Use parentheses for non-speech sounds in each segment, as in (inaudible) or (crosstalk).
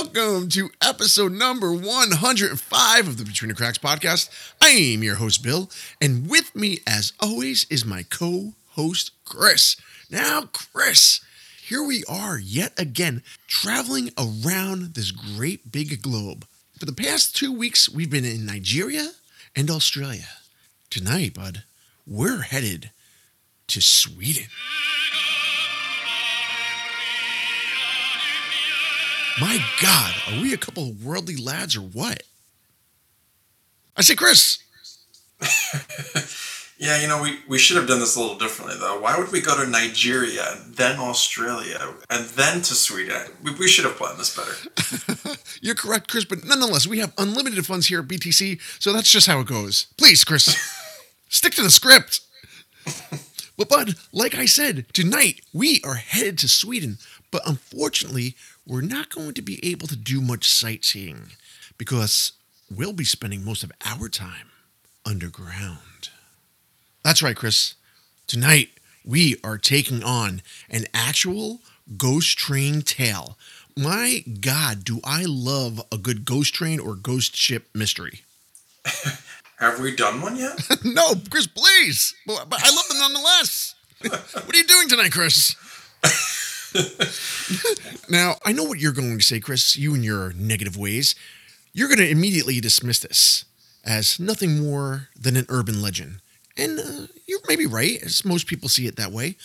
welcome to episode number 105 of the Between the Cracks podcast. I am your host, Bill, and with me, as always, is my co host, Chris. Now, Chris, here we are yet again traveling around this great big globe. For the past two weeks, we've been in Nigeria and Australia. Tonight, bud, we're headed to Sweden. My God, are we a couple of worldly lads or what? I say, Chris. (laughs) yeah, you know, we, we should have done this a little differently, though. Why would we go to Nigeria, then Australia, and then to Sweden? We, we should have planned this better. (laughs) You're correct, Chris, but nonetheless, we have unlimited funds here at BTC, so that's just how it goes. Please, Chris, (laughs) stick to the script. But, Bud, like I said, tonight we are headed to Sweden, but unfortunately, we're not going to be able to do much sightseeing because we'll be spending most of our time underground. That's right, Chris. Tonight, we are taking on an actual ghost train tale. My God, do I love a good ghost train or ghost ship mystery. (laughs) Have we done one yet? (laughs) no, Chris, please. But, but I love them nonetheless. what are you doing tonight, Chris? (laughs) (laughs) now, I know what you're going to say, Chris, you and your negative ways. You're going to immediately dismiss this as nothing more than an urban legend. And uh, you're maybe right, as most people see it that way.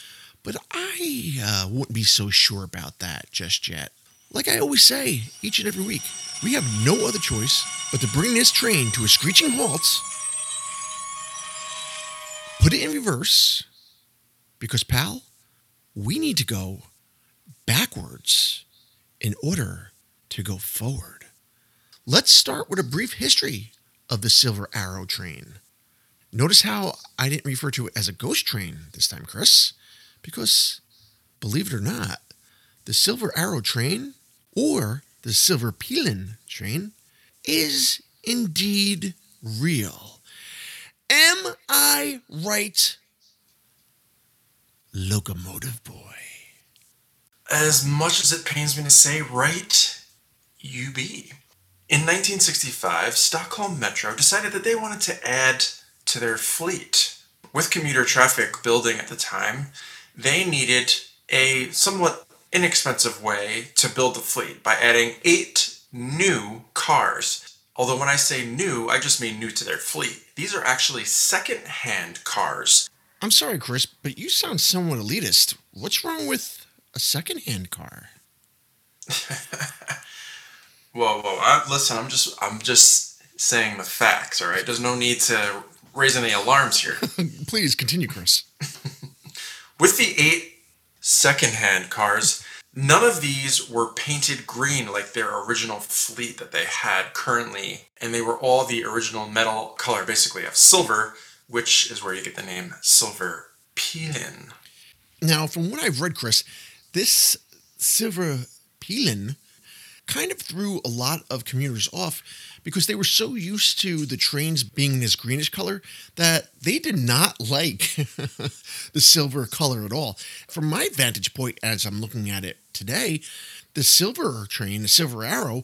But I uh, wouldn't be so sure about that just yet. Like I always say, each and every week, we have no other choice but to bring this train to a screeching halt, put it in reverse, because, pal, we need to go backwards in order to go forward. Let's start with a brief history of the Silver Arrow train. Notice how I didn't refer to it as a ghost train this time, Chris, because believe it or not, the Silver Arrow train or the Silver Pilen train is indeed real. Am I right, locomotive boy? As much as it pains me to say, right, you be. In 1965, Stockholm Metro decided that they wanted to add to their fleet. With commuter traffic building at the time, they needed a somewhat inexpensive way to build the fleet by adding eight new cars. Although when I say new, I just mean new to their fleet. These are actually second hand cars. I'm sorry, Chris, but you sound somewhat elitist. What's wrong with a secondhand car. (laughs) whoa, whoa! I, listen, I'm just, I'm just saying the facts. All right, there's no need to raise any alarms here. (laughs) Please continue, Chris. (laughs) With the eight secondhand cars, none of these were painted green like their original fleet that they had currently, and they were all the original metal color, basically of silver, which is where you get the name Silver Pilen. Now, from what I've read, Chris, this silver Pilen kind of threw a lot of commuters off because they were so used to the trains being this greenish color that they did not (laughs) like the silver color at all. From my vantage point, as I'm looking at it today, the silver train, the silver arrow,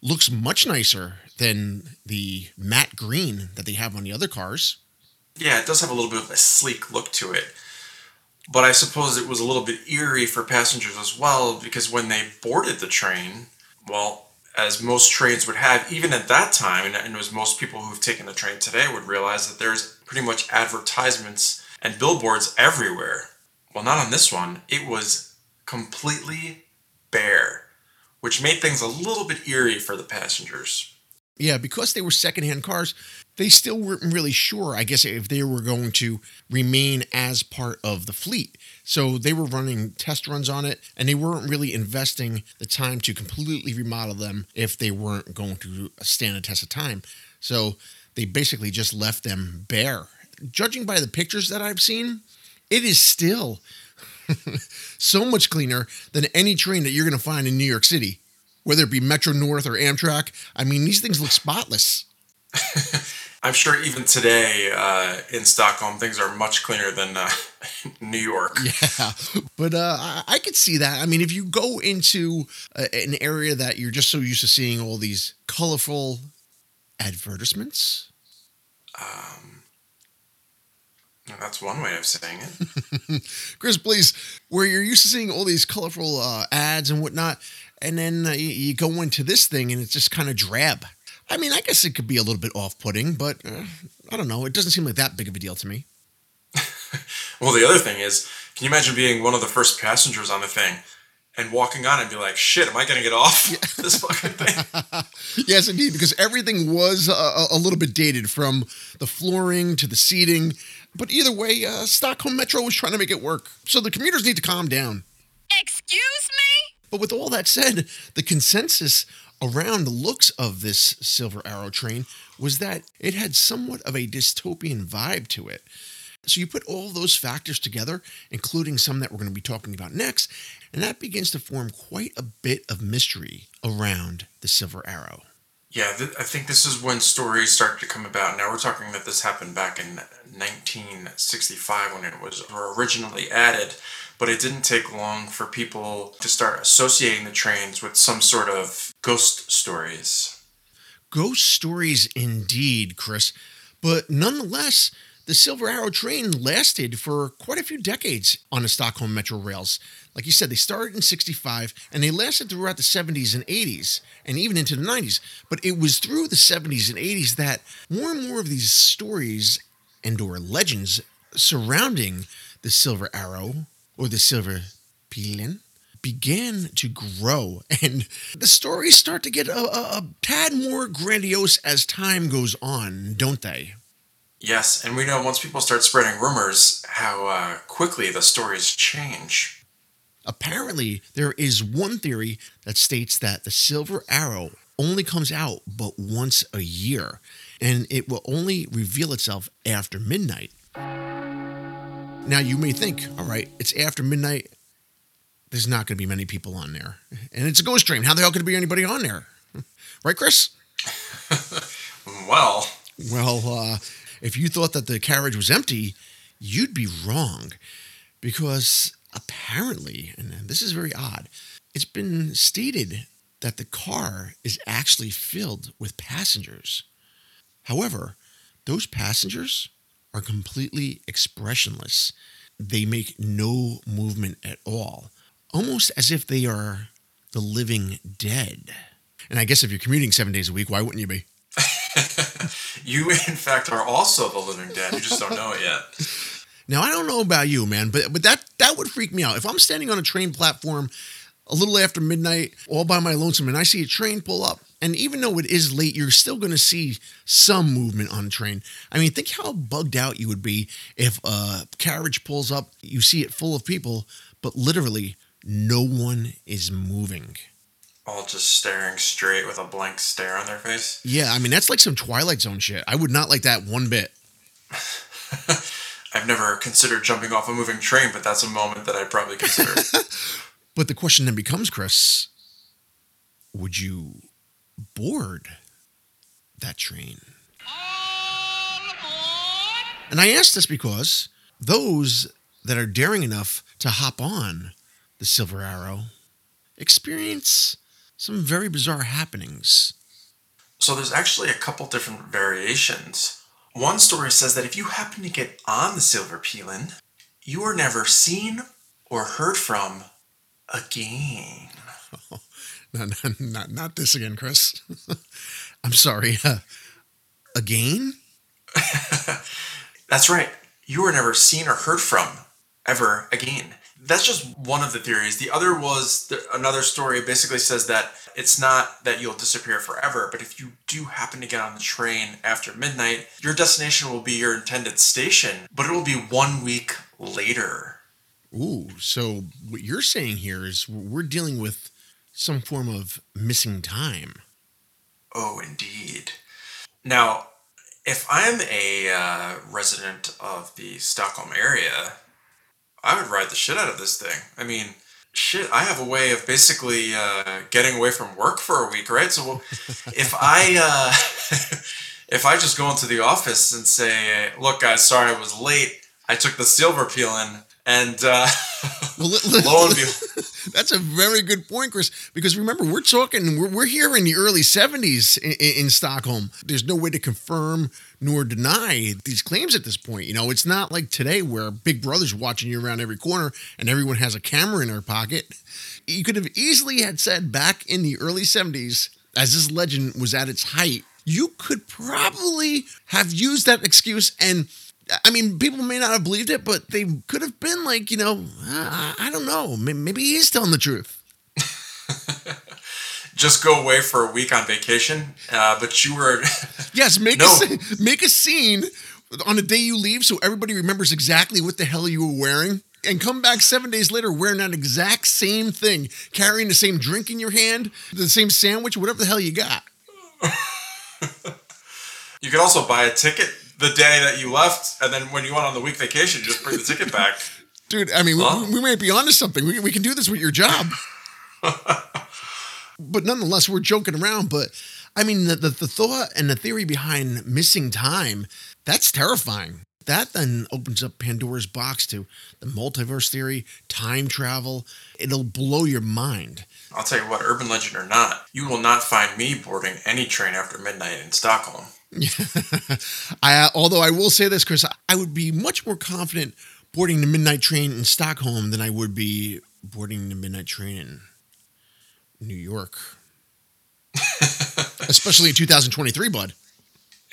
looks much nicer than the matte green that they have on the other cars. Yeah, it does have a little bit of a sleek look to it. But I suppose it was a little bit eerie for passengers as well because when they boarded the train, well, as most trains would have, even at that time, and, as most people who've taken the train today would realize that there's pretty much advertisements and billboards everywhere. Well, not on this one. It was completely bare, which made things a little bit eerie for the passengers. Yeah, because they were secondhand cars, they still weren't really sure, I guess, if they were going to remain as part of the fleet. So they were running test runs on it and they weren't really investing the time to completely remodel them if they weren't going to stand a test of time. So they basically just left them bare. Judging by the pictures that I've seen, it is still (laughs) so much cleaner than any train that you're going to find in New York City, whether it be Metro North or Amtrak. I mean, these things look spotless. (laughs) I'm sure even today uh, in Stockholm, things are much cleaner than uh, (laughs) New York. (laughs) Yeah, but uh, I, I could see that. I mean, if you go into uh, an area that you're just so used to seeing all these colorful advertisements, Um, that's one way of saying it. Chris, please, where you're used to seeing all these colorful uh, ads and whatnot, and then uh, you, you go into this thing and it's just kind of drab. I mean, I guess it could be a little bit off-putting, but uh, I don't know. It doesn't seem like that big of a deal to me. (laughs) Well, the other thing is, can you imagine being one of the first passengers on the thing and walking on and be like, shit, am I going to get off (laughs) this fucking thing? (laughs) yes, indeed, because everything was a, a little bit dated from the flooring to the seating. But either way, uh, Stockholm Metro was trying to make it work. So the commuters need to calm down. But with all that said, the consensus around the looks of this Silver Arrow train was that it had somewhat of a dystopian vibe to it. So you put all those factors together, including some that we're going to be talking about next, and that begins to form quite a bit of mystery around the Silver Arrow. Yeah, th- I think this is when stories started to come about. Now we're talking that this happened back in 1965 when it was originally added, but it didn't take long for people to start associating the trains with some sort of ghost stories. Ghost stories indeed, Chris. But nonetheless, the Silver Arrow train lasted for quite a few decades on the Stockholm Metro rails. Like you said, they started in 65 and they lasted throughout the 70s and 80s and even into the 90s. But it was through the 70s and 80s that more and more of these stories and or legends surrounding the Silver Arrow or the Silver Pilen began to grow and the stories start to get a, a, a tad more grandiose as time goes on, don't they? Yes, and we know once people start spreading rumors how uh, quickly the stories change. Apparently, there is one theory that states that the Silver Arrow only comes out but once a year, and it will only reveal itself after midnight. Now, you may think, all right, it's after midnight. There's not going to be many people on there. And it's a ghost train. How the hell could there be anybody on there? (laughs) Right, Chris? (laughs) Well, Well, uh, if you thought that the carriage was empty, you'd be wrong. Because apparently, and this is very odd, it's been stated that the car is actually filled with passengers. However, those passengers are completely expressionless. They make no movement at all, almost as if they are the living dead. And I guess if you're commuting seven days a week, why wouldn't you be? (laughs) you in fact are also the living dead. You just don't know it yet. Now I don't know about you, man, but but that that would freak me out. If I'm standing on a train platform a little after midnight, all by my lonesome, and I see a train pull up, and even though it is late, you're still going to see some movement on the train. I mean, think how bugged out you would be if a carriage pulls up, you see it full of people, but literally no one is moving. All just staring straight with a blank stare on their face. Yeah, I mean that's like some Twilight Zone shit. I would not like that one bit. (laughs) I've never considered jumping off a moving train, but that's a moment that I'd probably consider. (laughs) But the question then becomes, Chris, would you board that train? And I ask this because those that are daring enough to hop on the Silver Arrow experience some very bizarre happenings. so there's actually a couple different variations. One story says that if you happen to get on the Silver Pilen, you are never seen or heard from again. (laughs) Not, not, not, not this again, Chris. (laughs) I'm sorry. Uh, again? (laughs) That's right. You were never seen or heard from ever again. That's just one of the theories. The other was the, another story basically says that it's not that you'll disappear forever, but if you do happen to get on the train after midnight, your destination will be your intended station, but it will be one week later. Ooh, so what you're saying here is we're dealing with some form of missing time. Oh, indeed. Now, if I'm a uh, resident of the Stockholm area, I would ride the shit out of this thing. I mean, shit, I have a way of basically uh, getting away from work for a week, right? So (laughs) if I uh, (laughs) if I just go into the office and say, "Look, guys, sorry I was late. I took the silver Pilen," and uh, Well, li- li- (laughs) lo and behold, (laughs) That's a very good point, Chris. Because remember, we're talking, we're, we're here in the early 70s in, in, in Stockholm. There's no way to confirm nor deny these claims at this point. You know, it's not like today where Big Brother's watching you around every corner and everyone has a camera in their pocket. You could have easily had said back in the early 70s, as this legend was at its height, you could probably have used that excuse and I mean, people may not have believed it, but they could have been like, you know, I, I don't know. May- Maybe he's telling the truth. (laughs) just go away for a week on vacation. Uh, but you were (laughs) Yes, make No. a make a scene on the day you leave, so everybody remembers exactly what the hell you were wearing, and come back seven days later wearing that exact same thing, carrying the same drink in your hand, the same sandwich, whatever the hell you got. (laughs) You could also buy a ticket the day that you left, and then when you went on the week vacation, just bring the ticket back. (laughs) Dude, I mean, we- Huh? we, might be onto something. We, we can do this with your job. (laughs) but nonetheless, we're joking around. But I mean, the, the, the thought and the theory behind missing time, that's terrifying. That then opens up Pandora's box to the multiverse theory, time travel. It'll blow your mind. I'll tell you what, urban legend or not, you will not find me boarding any train after midnight in Stockholm. (laughs) I, although I will say this, Chris, I would be much more confident boarding the midnight train in Stockholm than I would be boarding the midnight train in New York. (laughs) Especially in 2023, bud.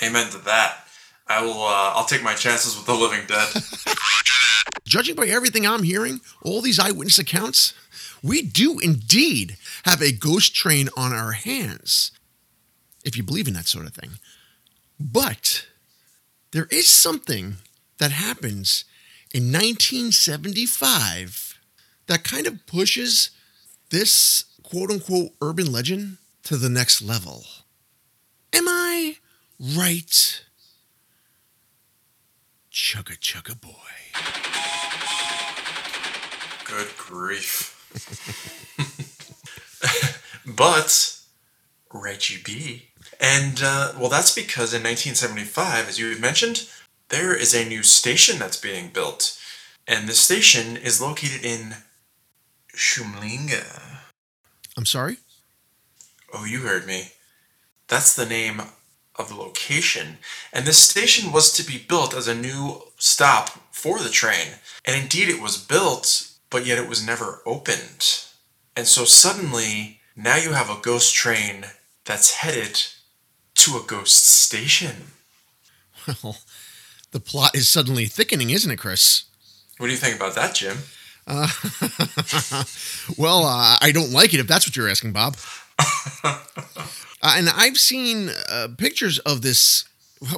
Amen to that. I will. Uh, I'll take my chances with the living dead. (laughs) Judging by everything I'm hearing, all these eyewitness accounts, we do indeed have a ghost train on our hands, if you believe in that sort of thing. But there is something that happens in 1975 that kind of pushes this quote unquote urban legend to the next level. Am I right? Chugga chugga boy. Good grief. (laughs) but, Reggie be. And, uh, well, that's because in 1975, as you mentioned, there is a new station that's being built. And this station is located in Kymlinge. I'm sorry? Oh, you heard me. That's the name of the location. And this station was to be built as a new stop for the train. And indeed, it was built, but yet it was never opened. And so suddenly, now you have a ghost train that's headed to a ghost station. (laughs) Well, the plot is suddenly thickening, isn't it, Chris? What do you think about that, Jim? Uh, (laughs) well, uh, I don't like it if that's what you're asking, Bob. (laughs) uh, and I've seen uh, pictures of this.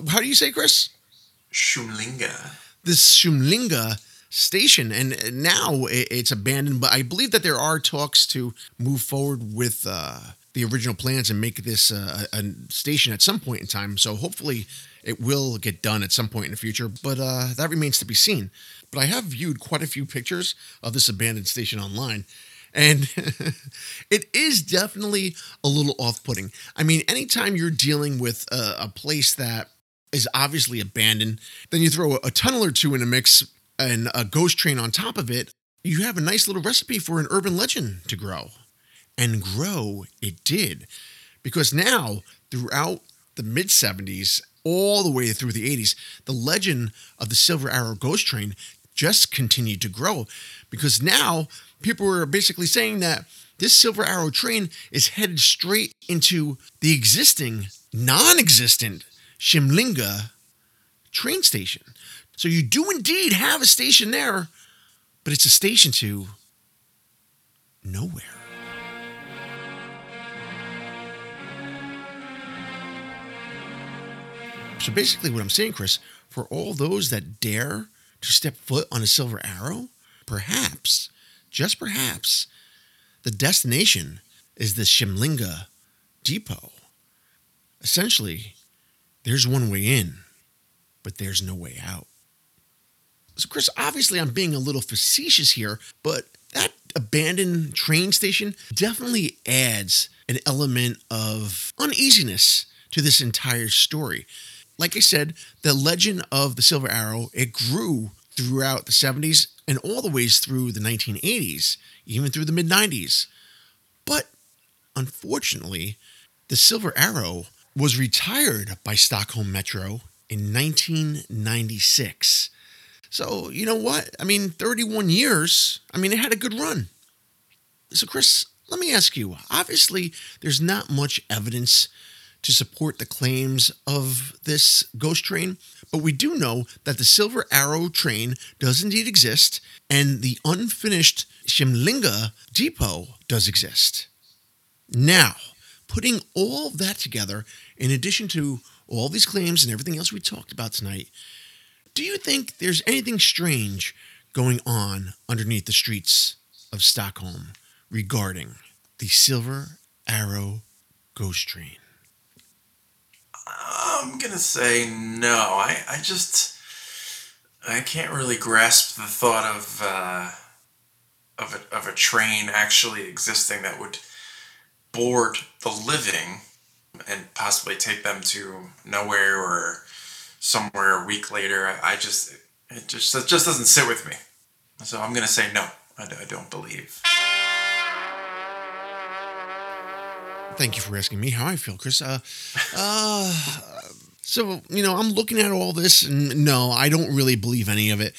How, do you say, Chris? Kymlinge. This Kymlinge station, and now it's abandoned. But I believe that there are talks to move forward with uh, the original plans and make this uh, a a station at some point in time. So hopefully, it will get done at some point in the future. But uh, that remains to be seen. But I have viewed quite a few pictures of this abandoned station online. And (laughs) it is definitely a little off putting. I mean, anytime you're dealing with a, a place that is obviously abandoned, then you throw a tunnel or two in a mix and a ghost train on top of it, you have a nice little recipe for an urban legend to grow. And grow it did. Because now, throughout the mid 70s, all the way through the 80s, the legend of the Silver Arrow Ghost Train just continued to grow. Because now, people were basically saying that this Silver Arrow train is headed straight into the existing, non existent Kymlinge train station. So you do indeed have a station there, but it's a station to nowhere. So basically, what I'm saying, Chris, for all those that dare to step foot on a silver arrow, perhaps, just perhaps, the destination is the Kymlinge Depot. Essentially, there's one way in, but there's no way out. So, Chris, obviously, I'm being a little facetious here, but that abandoned train station definitely adds an element of uneasiness to this entire story. Like I said, the legend of the Silver Arrow, it grew throughout the 70s and all the ways through the 1980s, even through the mid 90s. But unfortunately, the Silver Arrow was retired by Stockholm Metro in 1996. So, you know what? I mean, 31 years, I mean, it had a good run. So, Chris, let me ask you obviously, there's not much evidence to support the claims of this ghost train, but we do know that the Silver Arrow train does indeed exist, and the unfinished Kymlinge depot does exist. Now, putting all that together, in addition to all these claims and everything else we talked about tonight, do you think there's anything strange going on underneath the streets of Stockholm regarding the Silver Arrow ghost train? I'm gonna say no. I, I just I can't really grasp the thought of uh, of a, of a train actually existing that would board the living and possibly take them to nowhere or somewhere a week later. I, I just it just it just doesn't sit with me. So I'm gonna say no. I, I don't believe. Thank you for asking me how I feel, Chris. Uh, uh, so, you know, I'm looking at all this, and no, I don't really believe any of it.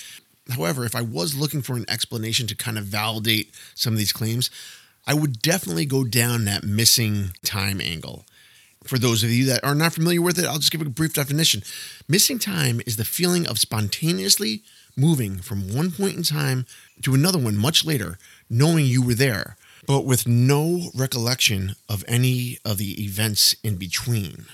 However, if I was looking for an explanation to kind of validate some of these claims, I would definitely go down that missing time angle. For those of you that are not familiar with it, I'll just give a brief definition. Missing time is the feeling of spontaneously moving from one point in time to another one much later, knowing you were there, but with no recollection of any of the events in between.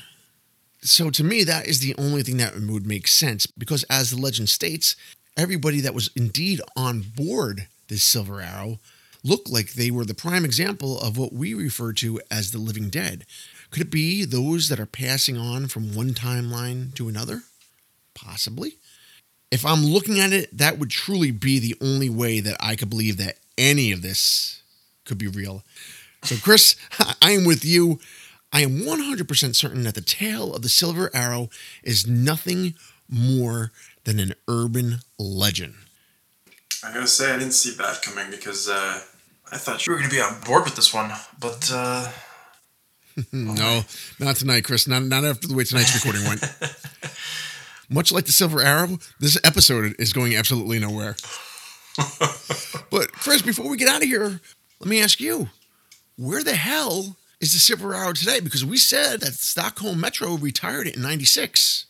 So to me, that is the only thing that would make sense because, as the legend states, everybody that was indeed on board this Silver Arrow looked like they were the prime example of what we refer to as the living dead. Could it be those that are passing on from one timeline to another? Possibly. If I'm looking at it, that would truly be the only way that I could believe that any of this could be real. So, Chris, (laughs) I am with you. I am 100% certain that the tale of the Silver Arrow is nothing more than an urban legend. I gotta say, I didn't see that coming because uh, I thought you were gonna be on board with this one, but uh, (laughs) no, not tonight, Chris. Not, not after the way tonight's recording went. (laughs) Much like the Silver Arrow, this episode is going absolutely nowhere. but, Chris, before we get out of here, let me ask you where the hell is the Silver Arrow today? Because we said that Stockholm Metro retired it in 96.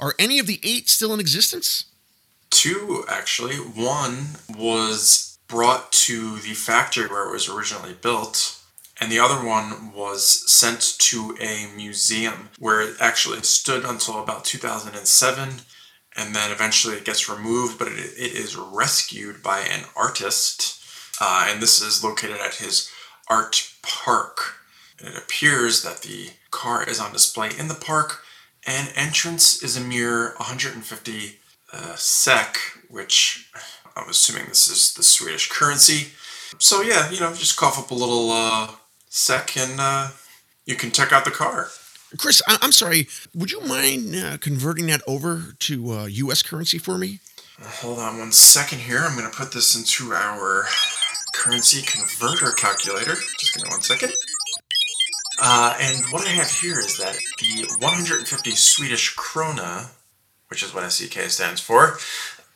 Are any of the eight still in existence? two actually. One was brought to the factory where it was originally built, and the other one was sent to a museum where it actually stood until about 2007 and then eventually it gets removed, but it, it is rescued by an artist, uh, and this is located at his art park. And it appears that the car is on display in the park, and entrance is a mere 150 uh, SEK, which I'm assuming this is the Swedish currency. So yeah, you know, just cough up a little uh, SEK, and uh, you can check out the car. Chris, I- I'm sorry. Would you mind uh, converting that over to uh, U.S. currency for me? Hold on one second here. I'm going to put this into our currency converter calculator. Just give me one second. Uh, and what I have here is that the 150 Swedish krona, which is what SEK stands for,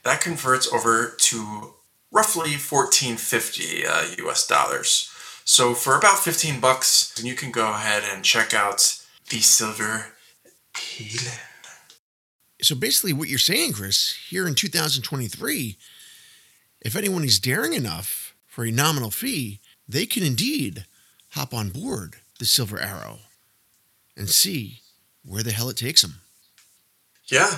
that converts over to roughly 1450 uh, US dollars. So for about 15 bucks, you can go ahead and check out the silver. So basically, what you're saying, Chris, here in 2023, if anyone is daring enough for a nominal fee, they can indeed hop on board the Silver Arrow and see where the hell it takes them. Yeah,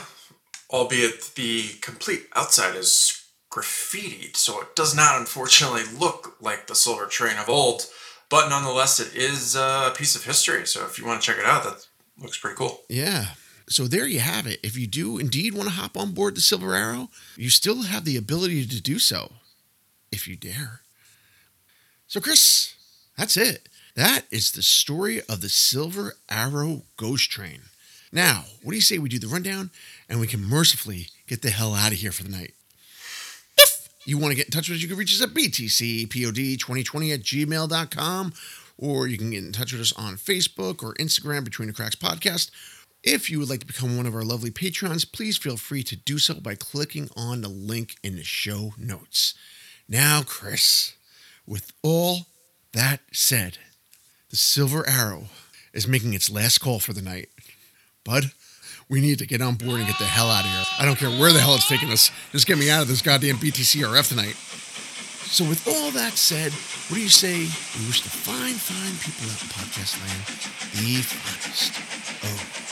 albeit the complete outside is graffitied, so it does not unfortunately look like the Silver Train of old, but nonetheless, it is a piece of history. So if you want to check it out, that looks pretty cool. Yeah. So there you have it. If you do indeed want to hop on board the Silver Arrow, you still have the ability to do so if you dare. So, Chris, that's it. That is the story of the Silver Arrow Ghost Train. Now, what do you say we do the rundown and we can mercifully get the hell out of here for the night? If you want to get in touch with us, you can reach us at btcpod2020 at gmail.com or you can get in touch with us on Facebook or Instagram, Between the Cracks Podcast. If you would like to become one of our lovely patrons, please feel free to do so by clicking on the link in the show notes. Now, Chris, with all that said, the Silver Arrow is making its last call for the night. Bud, we need to get on board and get the hell out of here. I don't care where the hell it's taking us. Just get me out of this goddamn BTCRF tonight. So, with all that said, what do you say we wish the fine, fine people in podcast land the finest? Oh,